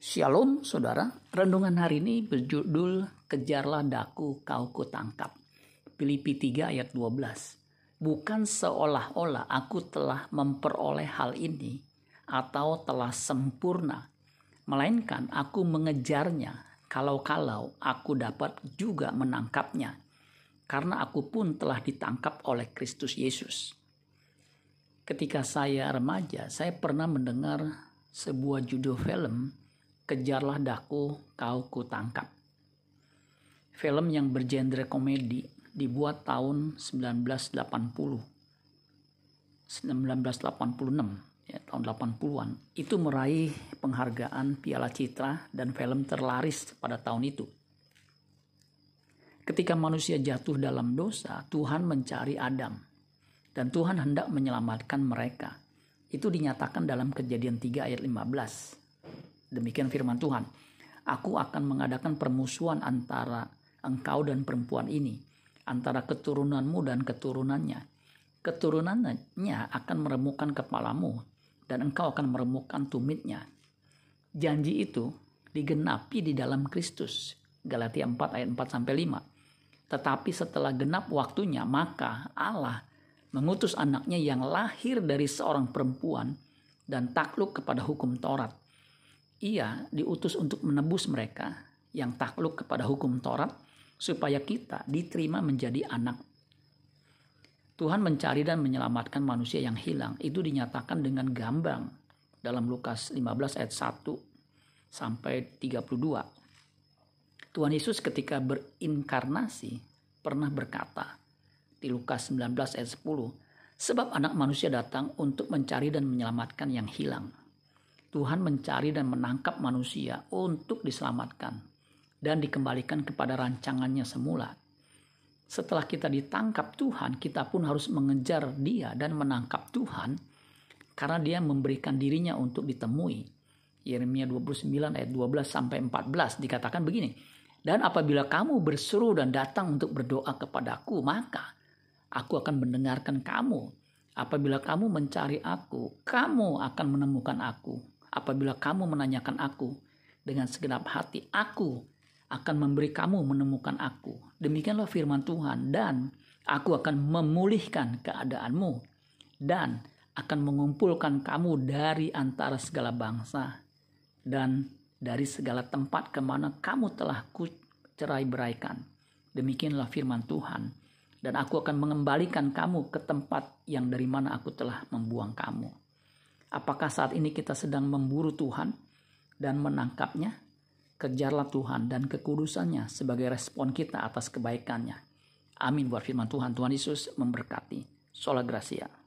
Shalom saudara, renungan hari ini berjudul Kejarlah daku kau kutangkap. Filipi 3 ayat 12. Bukan seolah-olah aku telah memperoleh hal ini atau telah sempurna, melainkan aku mengejarnya kalau-kalau aku dapat juga menangkapnya, karena aku pun telah ditangkap oleh Kristus Yesus. Ketika saya remaja, saya pernah mendengar sebuah judul film Kejarlah daku, kau kutangkap. Film yang bergenre komedi dibuat tahun 1980. 1986 ya, tahun 80-an itu meraih penghargaan Piala Citra dan film terlaris pada tahun itu. Ketika manusia jatuh dalam dosa, Tuhan mencari Adam dan Tuhan hendak menyelamatkan mereka. Itu dinyatakan dalam Kejadian 3 ayat 15. Demikian firman Tuhan. Aku akan mengadakan permusuhan antara engkau dan perempuan ini, antara keturunanmu dan keturunannya. Keturunannya akan meremukkan kepalamu, dan engkau akan meremukkan tumitnya. Janji itu digenapi di dalam Kristus. Galatia 4 ayat 4 sampai 5. Tetapi setelah genap waktunya, maka Allah mengutus anaknya yang lahir dari seorang perempuan dan takluk kepada hukum Taurat ia diutus untuk menebus mereka yang takluk kepada hukum Taurat supaya kita diterima menjadi anak. Tuhan mencari dan menyelamatkan manusia yang hilang. Itu dinyatakan dengan gambang dalam Lukas 15 ayat 1 sampai 32. Tuhan Yesus ketika berinkarnasi pernah berkata di Lukas 19 ayat 10, sebab anak manusia datang untuk mencari dan menyelamatkan yang hilang. Tuhan mencari dan menangkap manusia untuk diselamatkan dan dikembalikan kepada rancangannya semula. Setelah kita ditangkap Tuhan, kita pun harus mengejar Dia dan menangkap Tuhan karena Dia memberikan dirinya untuk ditemui. Yeremia 29 ayat 12 sampai 14 dikatakan begini. Dan apabila kamu berseru dan datang untuk berdoa kepadaku, maka aku akan mendengarkan kamu. Apabila kamu mencari aku, kamu akan menemukan aku apabila kamu menanyakan aku dengan segenap hati, aku akan memberi kamu menemukan aku. Demikianlah firman Tuhan dan aku akan memulihkan keadaanmu dan akan mengumpulkan kamu dari antara segala bangsa dan dari segala tempat ke mana kamu telah kucerai beraikan. Demikianlah firman Tuhan. Dan aku akan mengembalikan kamu ke tempat yang dari mana aku telah membuang kamu. Apakah saat ini kita sedang memburu Tuhan dan menangkapnya? Kejarlah Tuhan dan kekudusannya sebagai respon kita atas kebaikannya. Amin buat firman Tuhan. Tuhan Yesus memberkati. Sola Gracia.